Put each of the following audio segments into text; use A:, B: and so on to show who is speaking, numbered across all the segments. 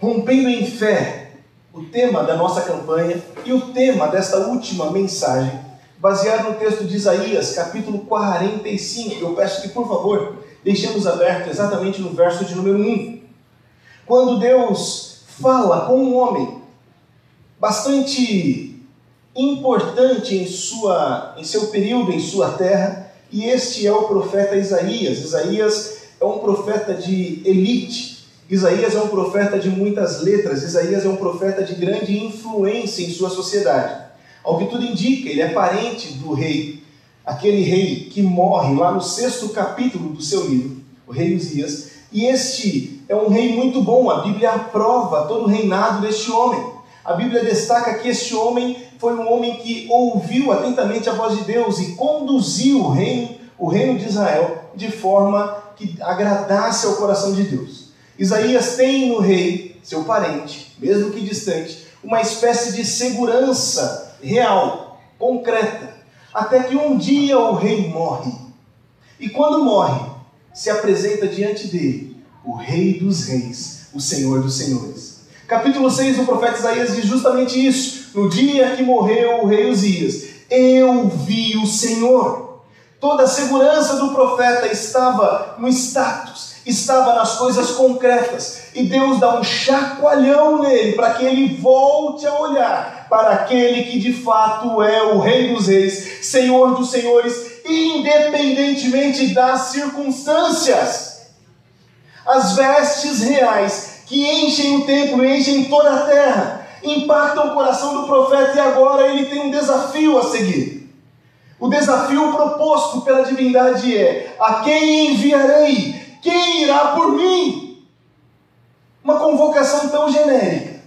A: Rompendo em fé, o tema da nossa campanha e o tema desta última mensagem, baseado no texto de Isaías, capítulo 45. Eu peço que, por favor, deixemos aberto exatamente no verso de número 1. Quando Deus fala com um homem bastante importante em, sua, em seu período, em sua terra, e este é o profeta Isaías. Isaías é um profeta de elite, Isaías é um profeta de muitas letras, Isaías é um profeta de grande influência em sua sociedade. Ao que tudo indica, ele é parente do rei, aquele rei que morre lá no sexto capítulo do seu livro, o rei Uzias. E este é um rei muito bom, a Bíblia aprova todo o reinado deste homem. A Bíblia destaca que este homem foi um homem que ouviu atentamente a voz de Deus e conduziu o reino, o reino de Israel de forma que agradasse ao coração de Deus. Isaías tem no rei, seu parente, mesmo que distante, uma espécie de segurança real, concreta, até que um dia o rei morre. E quando morre, se apresenta diante dele o Rei dos Reis, o Senhor dos Senhores. Capítulo 6 do profeta Isaías diz justamente isso. No dia que morreu o rei Uzias, eu vi o Senhor. Toda a segurança do profeta estava no status, estava nas coisas concretas. E Deus dá um chacoalhão nele para que ele volte a olhar para aquele que de fato é o Rei dos Reis, Senhor dos Senhores, independentemente das circunstâncias. As vestes reais que enchem o templo, enchem toda a terra, impactam o coração do profeta e agora ele tem um desafio a seguir. O desafio proposto pela divindade é: a quem enviarei? Quem irá por mim? Uma convocação tão genérica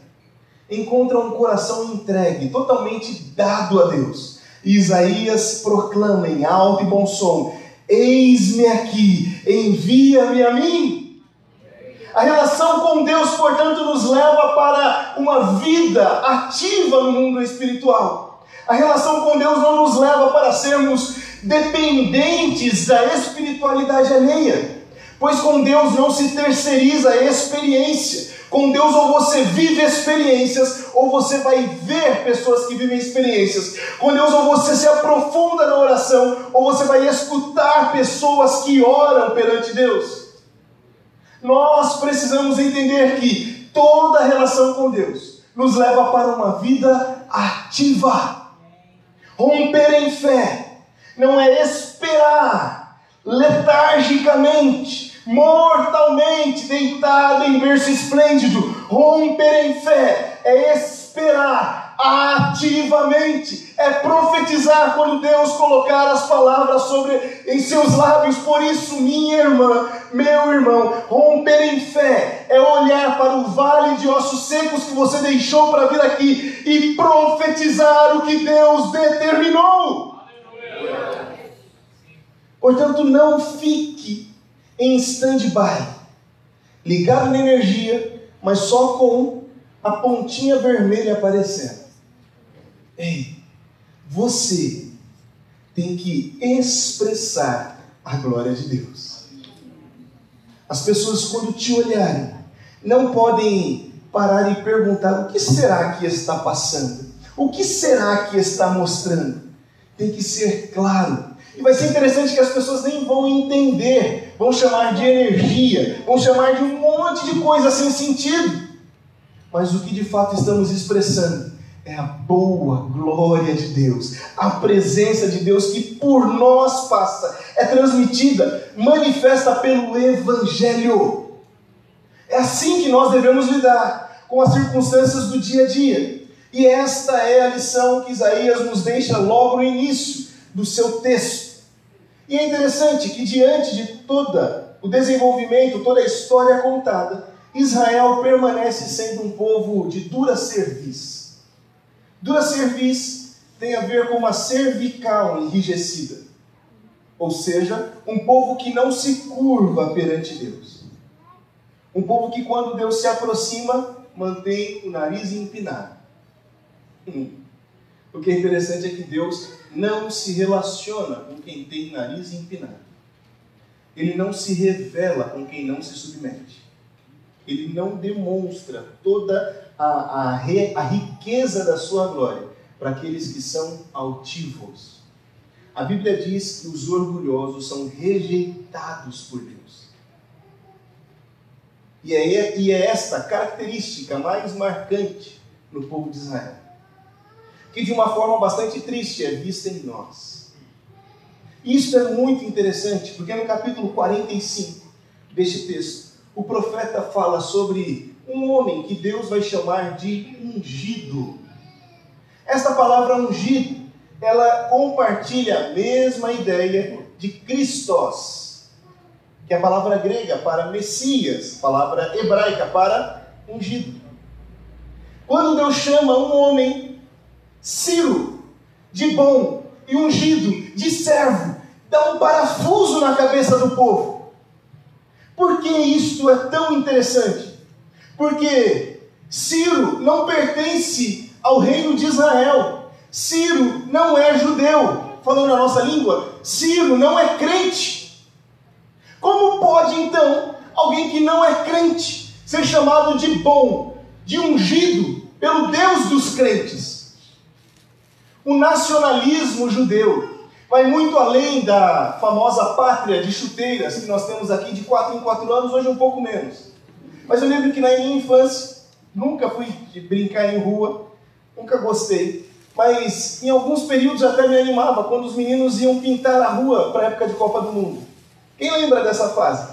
A: encontra um coração entregue, totalmente dado a Deus. Isaías proclama em alto e bom som: Eis-me aqui, envia-me a mim. A relação com Deus, portanto, nos leva para uma vida ativa no mundo espiritual. A relação com Deus não nos leva para sermos dependentes da espiritualidade alheia. Pois com Deus não se terceiriza a experiência. Com Deus, ou você vive experiências, ou você vai ver pessoas que vivem experiências. Com Deus, ou você se aprofunda na oração, ou você vai escutar pessoas que oram perante Deus. Nós precisamos entender que toda relação com Deus nos leva para uma vida ativa. Romper em fé não é esperar letargicamente mortalmente deitado em berço esplêndido. Romper em fé é esperar ativamente, é profetizar quando Deus colocar as palavras sobre em seus lábios. Por isso, minha irmã, meu irmão, romper em fé é olhar para o vale de ossos secos que você deixou para vir aqui e profetizar o que Deus determinou. Portanto, não fique em stand-by, ligado na energia, mas só com a pontinha vermelha aparecendo. Ei, você tem que expressar a glória de Deus. As pessoas, quando te olharem, não podem parar e perguntar: o que será que está passando? O que será que está mostrando? Tem que ser claro e vai ser interessante que as pessoas nem vão entender, vão chamar de energia, vão chamar de um monte de coisa sem sentido. Mas o que de fato estamos expressando é a boa glória de Deus, a presença de Deus que por nós passa, é transmitida, manifesta pelo Evangelho. É assim que nós devemos lidar com as circunstâncias do dia a dia. E esta é a lição que Isaías nos deixa logo no início do seu texto. E é interessante que, diante de todo o desenvolvimento, toda a história contada, Israel permanece sendo um povo de dura cerviz. Dura cerviz tem a ver com uma cervical enrijecida, ou seja, um povo que não se curva perante Deus. Um povo que, quando Deus se aproxima, mantém o nariz empinado. Hum. O que é interessante é que Deus não se relaciona com quem tem nariz empinado. Ele não se revela com quem não se submete. ele não demonstra toda a, a, a riqueza da sua glória para aqueles que são altivos. A Bíblia diz que os orgulhosos são rejeitados por Deus. E é, e é esta característica mais marcante no povo de Israel, que de uma forma bastante triste é vista em nós. Isso é muito interessante, porque no capítulo 45 deste texto, o profeta fala sobre um homem que Deus vai chamar de ungido. Esta palavra ungido, ela compartilha a mesma ideia de Christos, que é a palavra grega para Messias, palavra hebraica para ungido. Quando Deus chama um homem, Ciro, de bom e ungido, de servo, dá um parafuso na cabeça do povo. Por que isto é tão interessante? Porque Ciro não pertence ao reino de Israel. Ciro não é judeu. Falando na nossa língua, Ciro não é crente. Como pode então alguém que não é crente ser chamado de bom, de ungido pelo Deus dos crentes? O nacionalismo judeu vai muito além da famosa pátria de chuteiras que nós temos aqui de 4 em 4 anos, hoje um pouco menos. Mas eu lembro que na minha infância, nunca fui brincar em rua, nunca gostei. Mas em alguns períodos até me animava quando os meninos iam pintar a rua para a época de Copa do Mundo. Quem lembra dessa fase?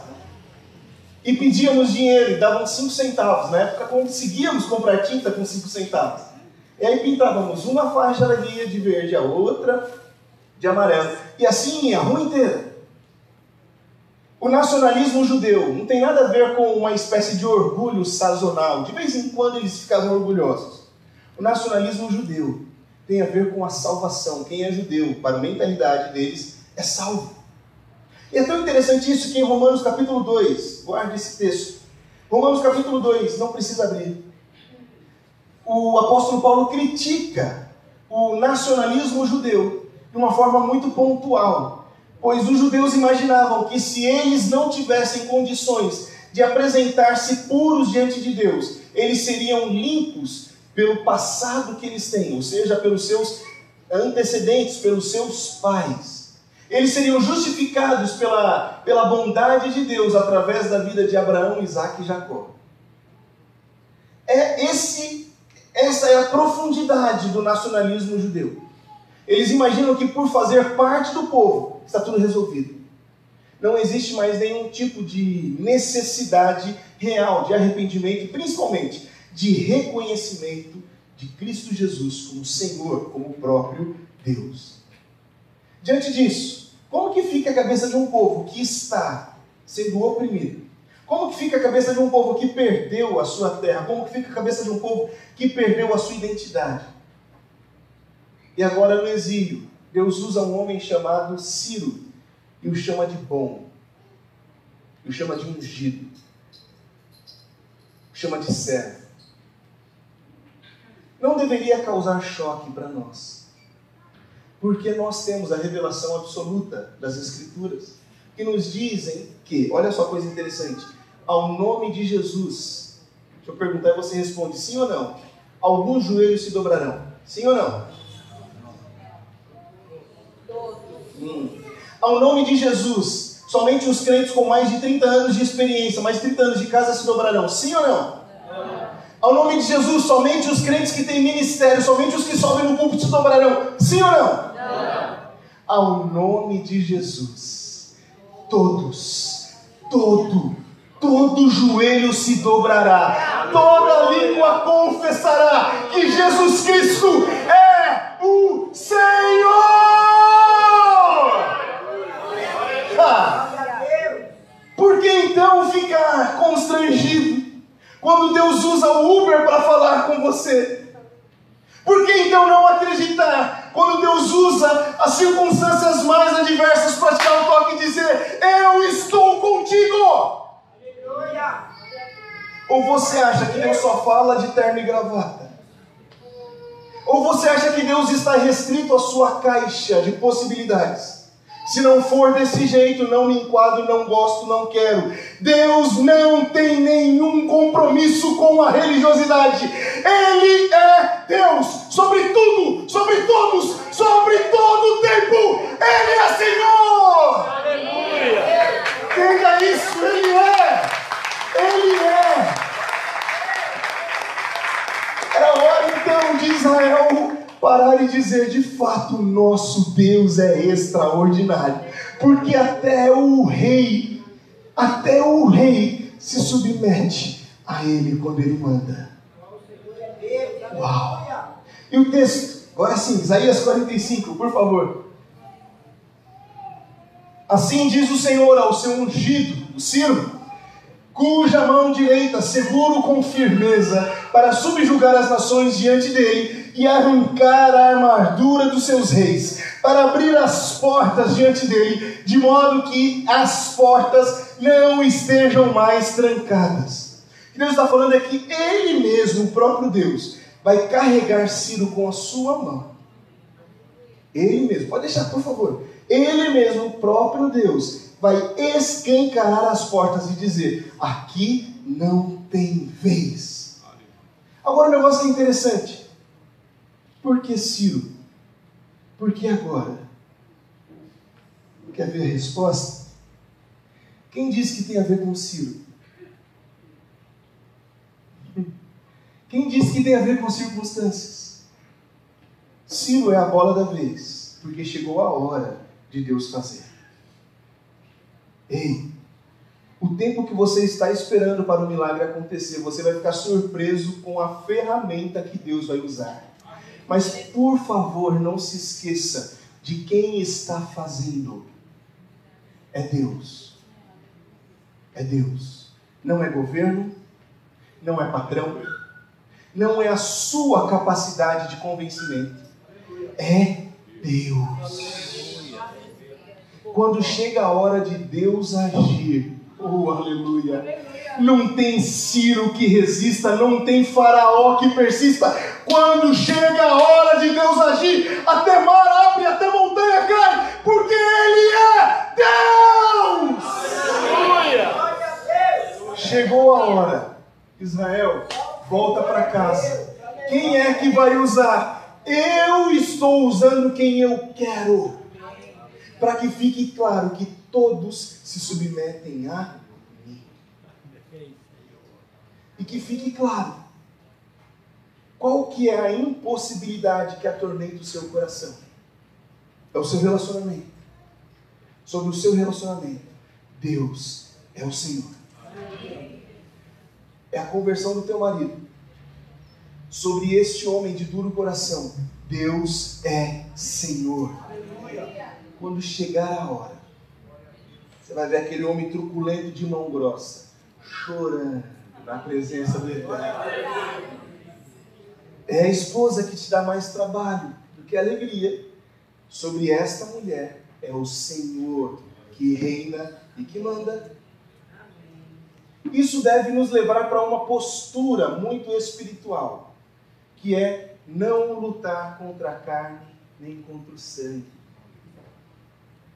A: E pedíamos dinheiro e davam 5 centavos. Na época conseguíamos comprar tinta com 5 centavos. E aí pintávamos uma faixa da guia de verde, a outra de amarelo. E assim a rua inteira. O nacionalismo judeu não tem nada a ver com uma espécie de orgulho sazonal. De vez em quando eles ficavam orgulhosos. O nacionalismo judeu tem a ver com a salvação. Quem é judeu, para a mentalidade deles, é salvo. E é tão interessante isso que em Romanos capítulo 2, guarde esse texto. Romanos capítulo 2, não precisa abrir. O apóstolo Paulo critica o nacionalismo judeu de uma forma muito pontual, pois os judeus imaginavam que se eles não tivessem condições de apresentar-se puros diante de Deus, eles seriam limpos pelo passado que eles têm, ou seja, pelos seus antecedentes, pelos seus pais. Eles seriam justificados pela, pela bondade de Deus através da vida de Abraão, Isaac e Jacó. É esse, essa é a profundidade do nacionalismo judeu. Eles imaginam que por fazer parte do povo está tudo resolvido. Não existe mais nenhum tipo de necessidade real de arrependimento principalmente de reconhecimento de Cristo Jesus como Senhor, como o próprio Deus. Diante disso, como que fica a cabeça de um povo que está sendo oprimido? Como que fica a cabeça de um povo que perdeu a sua terra? Como que fica a cabeça de um povo que perdeu a sua identidade? E agora no exílio, Deus usa um homem chamado Ciro e o chama de bom, e o chama de ungido, o chama de servo não deveria causar choque para nós. Porque nós temos a revelação absoluta das Escrituras, que nos dizem que, olha só coisa interessante, ao nome de Jesus, deixa eu perguntar e você responde sim ou não? Alguns joelhos se dobrarão, sim ou não? Hum. Ao nome de Jesus, somente os crentes com mais de 30 anos de experiência, mais de 30 anos de casa se dobrarão, sim ou não? Ao nome de Jesus, somente os crentes que têm ministério, somente os que sobem no púlpito se dobrarão. Sim ou não? Não. Ao nome de Jesus, todos, todo, todo joelho se dobrará, toda língua confessará que Jesus Cristo é o Senhor. Ah, por que então ficar constrangido? Quando Deus usa o Uber para falar com você? Por que então não acreditar quando Deus usa as circunstâncias mais adversas para te dar um toque e dizer: Eu estou contigo? Aleluia. Ou você acha que Deus só fala de terno e gravata? Ou você acha que Deus está restrito à sua caixa de possibilidades? Se não for desse jeito, não me enquadro, não gosto, não quero. Deus não tem nenhum compromisso com a religiosidade. Ele é Deus sobre tudo, sobre todos, sobre todo o tempo. Ele é Senhor. Aleluia. Entenda isso, Ele é. Ele é. Era hora então de Israel parar e dizer: de fato, nosso Deus é extraordinário, porque até o rei, até o rei se submete a ele quando ele manda. Uau! E o texto, agora sim, Isaías 45, por favor. Assim diz o Senhor ao seu ungido, o Ciro, cuja mão direita seguro com firmeza para subjugar as nações diante dele e arrancar a armadura dos seus reis, para abrir as portas diante dele, de modo que as portas não estejam mais trancadas. O que Deus está falando é que Ele mesmo, o próprio Deus, vai carregar Ciro com a sua mão. Ele mesmo, pode deixar por favor. Ele mesmo, o próprio Deus, vai escancarar as portas e dizer: aqui não tem vez. Agora, um negócio que é interessante. Por que Ciro? Por que agora? Quer ver a resposta? Quem disse que tem a ver com Ciro? Quem disse que tem a ver com circunstâncias? Ciro é a bola da vez, porque chegou a hora de Deus fazer. Ei, o tempo que você está esperando para o milagre acontecer, você vai ficar surpreso com a ferramenta que Deus vai usar. Mas por favor, não se esqueça de quem está fazendo. É Deus. É Deus. Não é governo, não é patrão, não é a sua capacidade de convencimento. É Deus. Quando chega a hora de Deus agir, oh aleluia, não tem Ciro que resista, não tem Faraó que persista. Quando chega a hora de Deus agir, até mar abre, até montanha cai, porque Ele é Deus! Aleluia! Chegou a hora, Israel, volta para casa. Quem é que vai usar? Eu estou usando quem eu quero para que fique claro que todos se submetem a mim. E que fique claro qual que é a impossibilidade que atormenta o seu coração. É o seu relacionamento. Sobre o seu relacionamento, Deus é o Senhor. É a conversão do teu marido. Sobre este homem de duro coração, Deus é Senhor quando chegar a hora, você vai ver aquele homem truculento de mão grossa, chorando na presença do Eterno. É a esposa que te dá mais trabalho do que alegria. Sobre esta mulher é o Senhor que reina e que manda. Isso deve nos levar para uma postura muito espiritual, que é não lutar contra a carne nem contra o sangue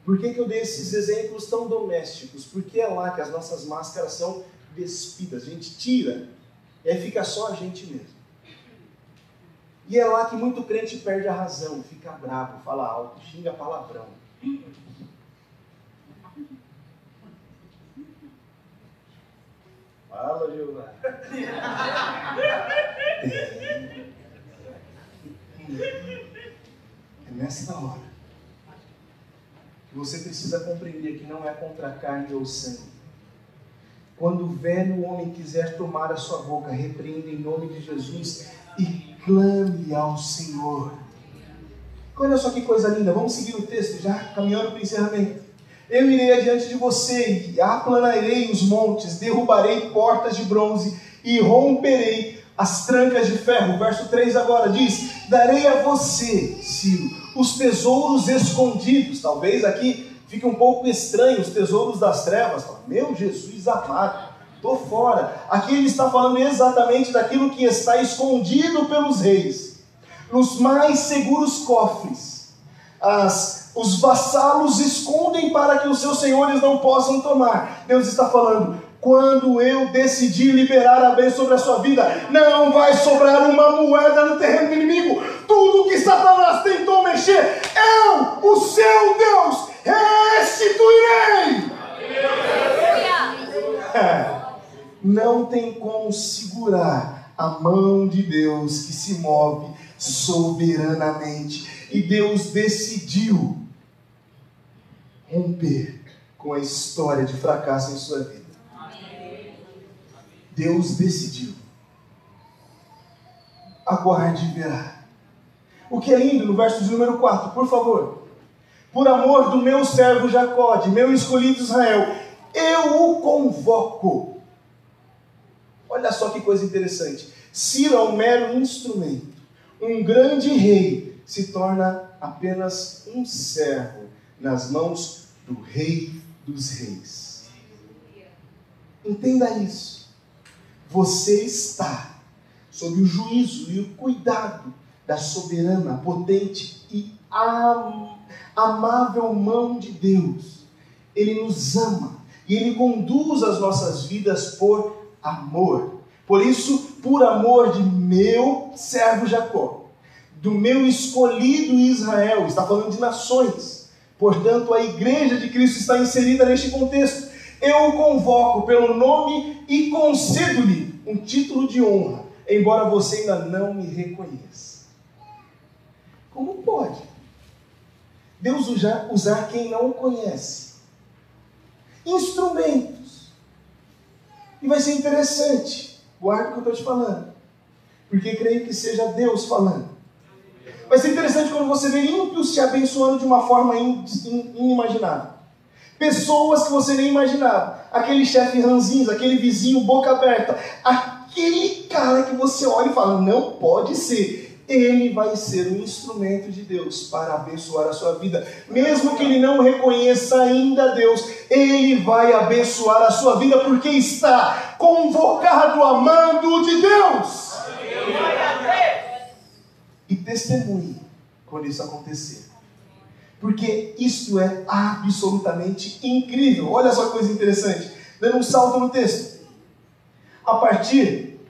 A: por que, que eu dei esses exemplos tão domésticos? Porque é lá que as nossas máscaras são despidas, a gente tira, e aí fica só a gente mesmo. E é lá que muito crente perde a razão, fica bravo, fala alto, xinga palavrão. Fala, Jeová. É. é nessa hora você precisa compreender que não é contra a carne ou sangue. Quando o velho homem quiser tomar a sua boca, repreenda em nome de Jesus e clame ao Senhor. Olha só que coisa linda, vamos seguir o texto já caminhando para o encerramento. Eu irei adiante de você e aplanarei os montes, derrubarei portas de bronze e romperei as trancas de ferro. Verso 3 agora diz: Darei a você, Ciro, os tesouros escondidos. Talvez aqui fique um pouco estranho, os tesouros das trevas. Meu Jesus amado, estou fora. Aqui ele está falando exatamente daquilo que está escondido pelos reis, nos mais seguros cofres, as os vassalos escondem para que os seus senhores não possam tomar. Deus está falando: quando eu decidir liberar a bênção sobre a sua vida, não vai sobrar uma moeda no terreno do inimigo. Tudo que Satanás tentou mexer, eu, o seu Deus, restituirei. É, não tem como segurar a mão de Deus que se move soberanamente. E Deus decidiu romper com a história de fracasso em sua vida. Deus decidiu. Aguarde e verá. O que é lindo no verso de número 4, por favor. Por amor do meu servo Jacó, de meu escolhido Israel, eu o convoco. Olha só que coisa interessante. Ciro é um mero instrumento. Um grande rei se torna apenas um servo nas mãos do Rei dos Reis. Entenda isso. Você está sob o juízo e o cuidado da soberana, potente e am amável mão de Deus. Ele nos ama e ele conduz as nossas vidas por amor. Por isso, por amor de meu servo Jacó, do meu escolhido Israel, está falando de nações. Portanto, a igreja de Cristo está inserida neste contexto eu o convoco pelo nome e concedo-lhe um título de honra, embora você ainda não me reconheça. Como pode Deus usar, usar quem não o conhece? Instrumentos. E vai ser interessante, guarda o que eu estou te falando, porque creio que seja Deus falando. Vai ser interessante quando você vê ímpios se abençoando de uma forma inimaginável. Pessoas que você nem imaginava. Aquele chefe ranzinho, aquele vizinho boca aberta, aquele cara que você olha e fala, não pode ser. Ele vai ser um instrumento de Deus para abençoar a sua vida. Mesmo que ele não reconheça ainda Deus, ele vai abençoar a sua vida porque está convocado a mando de Deus. E testemunhe quando isso acontecer porque isto é absolutamente incrível. Olha só que coisa interessante, dando um salto no texto. A partir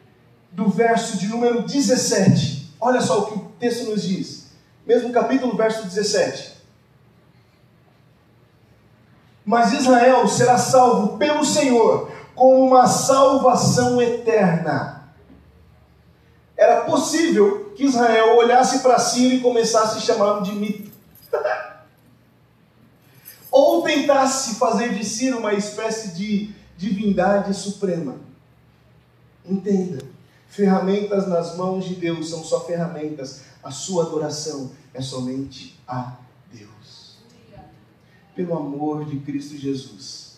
A: do verso de número 17, olha só o que o texto nos diz. Mesmo capítulo, verso 17. Mas Israel será salvo pelo Senhor com uma salvação eterna. Era possível que Israel olhasse para si e começasse a chamá-lo de mito. ou tentasse fazer de si uma espécie de divindade suprema. Entenda, ferramentas nas mãos de Deus são só ferramentas, a sua adoração é somente a Deus. Pelo amor de Cristo Jesus,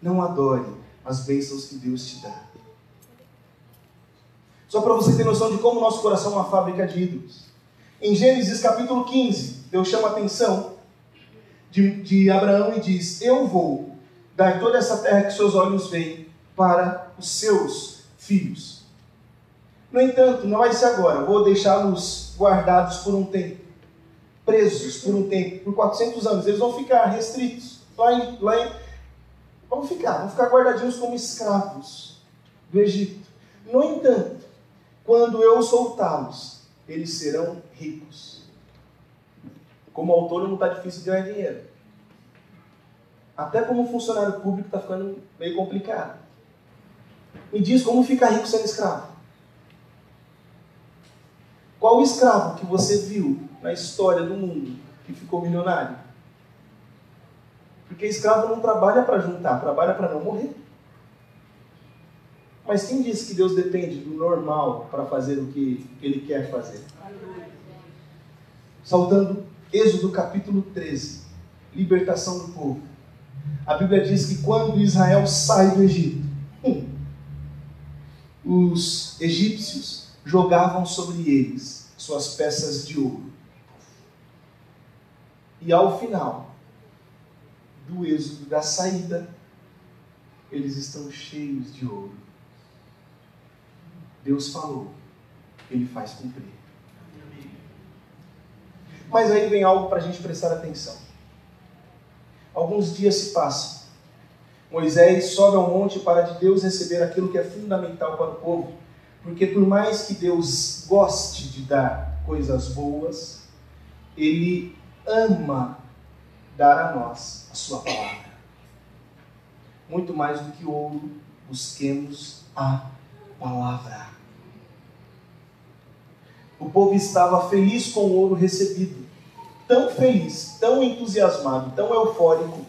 A: não adore as bênçãos que Deus te dá. Só para você ter noção de como nosso coração é uma fábrica de ídolos. Em Gênesis capítulo 15, Deus chama atenção de, de Abraão e diz: Eu vou dar toda essa terra que seus olhos veem para os seus filhos. No entanto, não vai ser agora, vou deixá-los guardados por um tempo, presos por um tempo, por 400 anos. Eles vão ficar restritos lá em. Lá em vão ficar, vão ficar guardadinhos como escravos do Egito. No entanto, quando eu soltá-los, eles serão ricos. Como autônomo está difícil ganhar dinheiro. Até como funcionário público está ficando meio complicado. Me diz como ficar rico sendo escravo. Qual escravo que você viu na história do mundo que ficou milionário? Porque escravo não trabalha para juntar, trabalha para não morrer. Mas quem disse que Deus depende do normal para fazer o que Ele quer fazer? Saltando Êxodo capítulo 13, libertação do povo. A Bíblia diz que quando Israel sai do Egito, hum, os egípcios jogavam sobre eles suas peças de ouro. E ao final do êxodo, da saída, eles estão cheios de ouro. Deus falou, ele faz cumprir. Mas aí vem algo para a gente prestar atenção. Alguns dias se passam. Moisés sobe ao monte para de Deus receber aquilo que é fundamental para o povo. Porque por mais que Deus goste de dar coisas boas, Ele ama dar a nós a sua palavra. Muito mais do que ouro, busquemos a palavra. O povo estava feliz com o ouro recebido, tão feliz, tão entusiasmado, tão eufórico,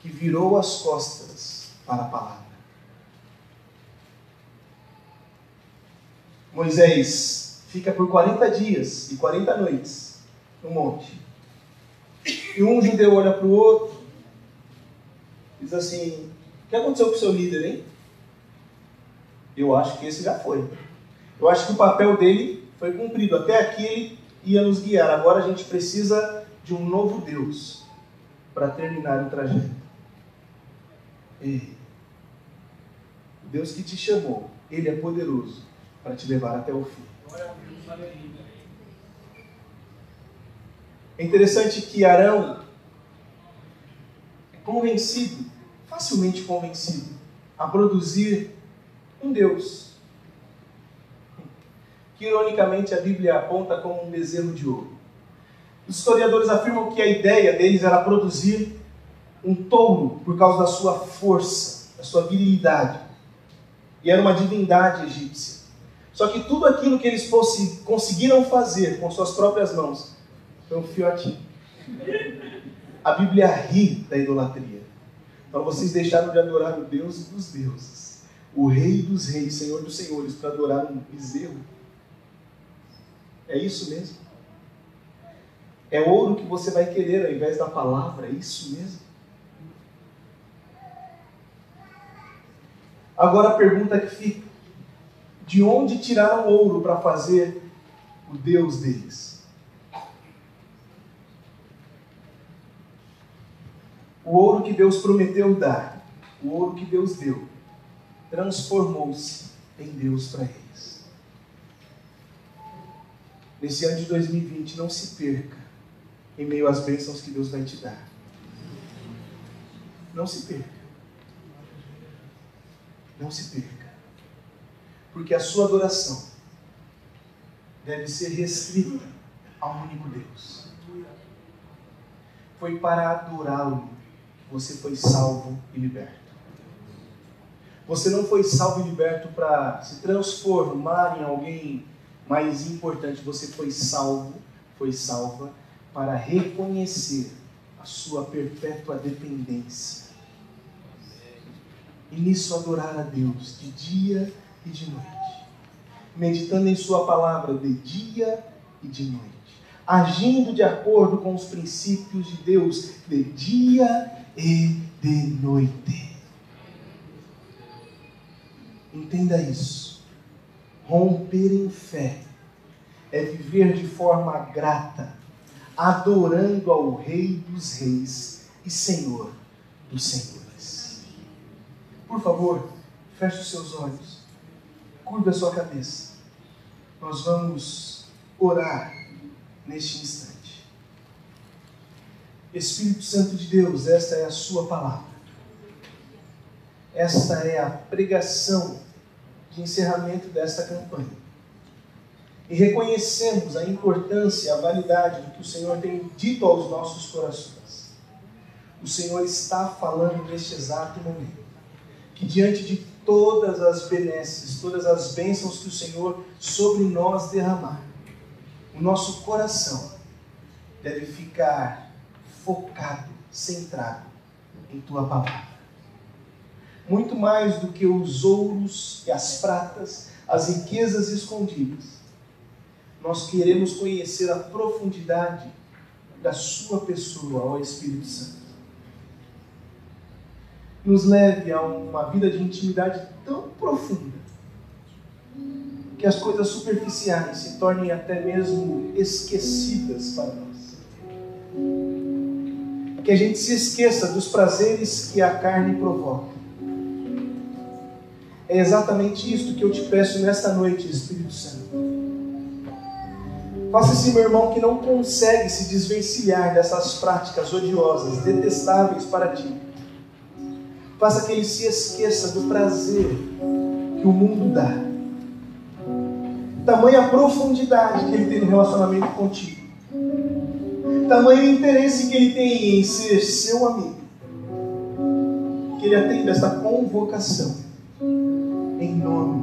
A: que virou as costas para a palavra. Moisés fica por 40 dias e 40 noites no monte. E um judeu olha para o outro e diz assim: O que aconteceu com o seu líder, hein? Eu acho que esse já foi. Eu acho que o papel dele foi cumprido. Até aqui ele ia nos guiar. Agora a gente precisa de um novo Deus para terminar o trajeto. O Deus que te chamou, ele é poderoso para te levar até o fim. É interessante que Arão é convencido, facilmente convencido, a produzir um Deus. Que ironicamente a Bíblia aponta como um bezerro de ouro. Os historiadores afirmam que a ideia deles era produzir um touro por causa da sua força, da sua virilidade. E era uma divindade egípcia. Só que tudo aquilo que eles fosse, conseguiram fazer com suas próprias mãos foi um fiotinho. A Bíblia ri da idolatria. Então vocês deixaram de adorar o Deus dos deuses, o Rei dos reis, Senhor dos senhores, para adorar um bezerro. É isso mesmo? É ouro que você vai querer ao invés da palavra, é isso mesmo? Agora a pergunta que fica: de onde tiraram ouro para fazer o Deus deles? O ouro que Deus prometeu dar, o ouro que Deus deu, transformou-se em Deus para eles. Nesse ano de 2020, não se perca em meio às bênçãos que Deus vai te dar. Não se perca. Não se perca. Porque a sua adoração deve ser restrita a um único Deus. Foi para adorá-lo que você foi salvo e liberto. Você não foi salvo e liberto para se transformar em alguém mais importante. Você foi salvo, foi salva para reconhecer a sua perpétua dependência e nisso adorar a Deus de dia e de noite, meditando em Sua palavra de dia e de noite, agindo de acordo com os princípios de Deus de dia e de noite. Entenda isso. Romper em fé é viver de forma grata, adorando ao Rei dos Reis e Senhor dos Senhores. Por favor, feche os seus olhos, curva a sua cabeça. Nós vamos orar neste instante. Espírito Santo de Deus, esta é a Sua palavra. Esta é a pregação de encerramento desta campanha. E reconhecemos a importância, a validade do que o Senhor tem dito aos nossos corações. O Senhor está falando neste exato momento que diante de todas as benesses, todas as bênçãos que o Senhor sobre nós derramar, o nosso coração deve ficar focado, centrado em tua palavra. Muito mais do que os ouros e as pratas, as riquezas escondidas, nós queremos conhecer a profundidade da Sua pessoa, ó Espírito Santo nos leve a uma vida de intimidade tão profunda que as coisas superficiais se tornem até mesmo esquecidas para nós. Que a gente se esqueça dos prazeres que a carne provoca. É exatamente isso que eu te peço nesta noite, Espírito Santo. Faça esse meu irmão que não consegue se desvencilhar dessas práticas odiosas, detestáveis para ti. Faça que ele se esqueça do prazer que o mundo dá. Tamanha profundidade que ele tem no relacionamento contigo. Tamanho interesse que ele tem em ser seu amigo. Que ele atenda esta convocação. Em nome.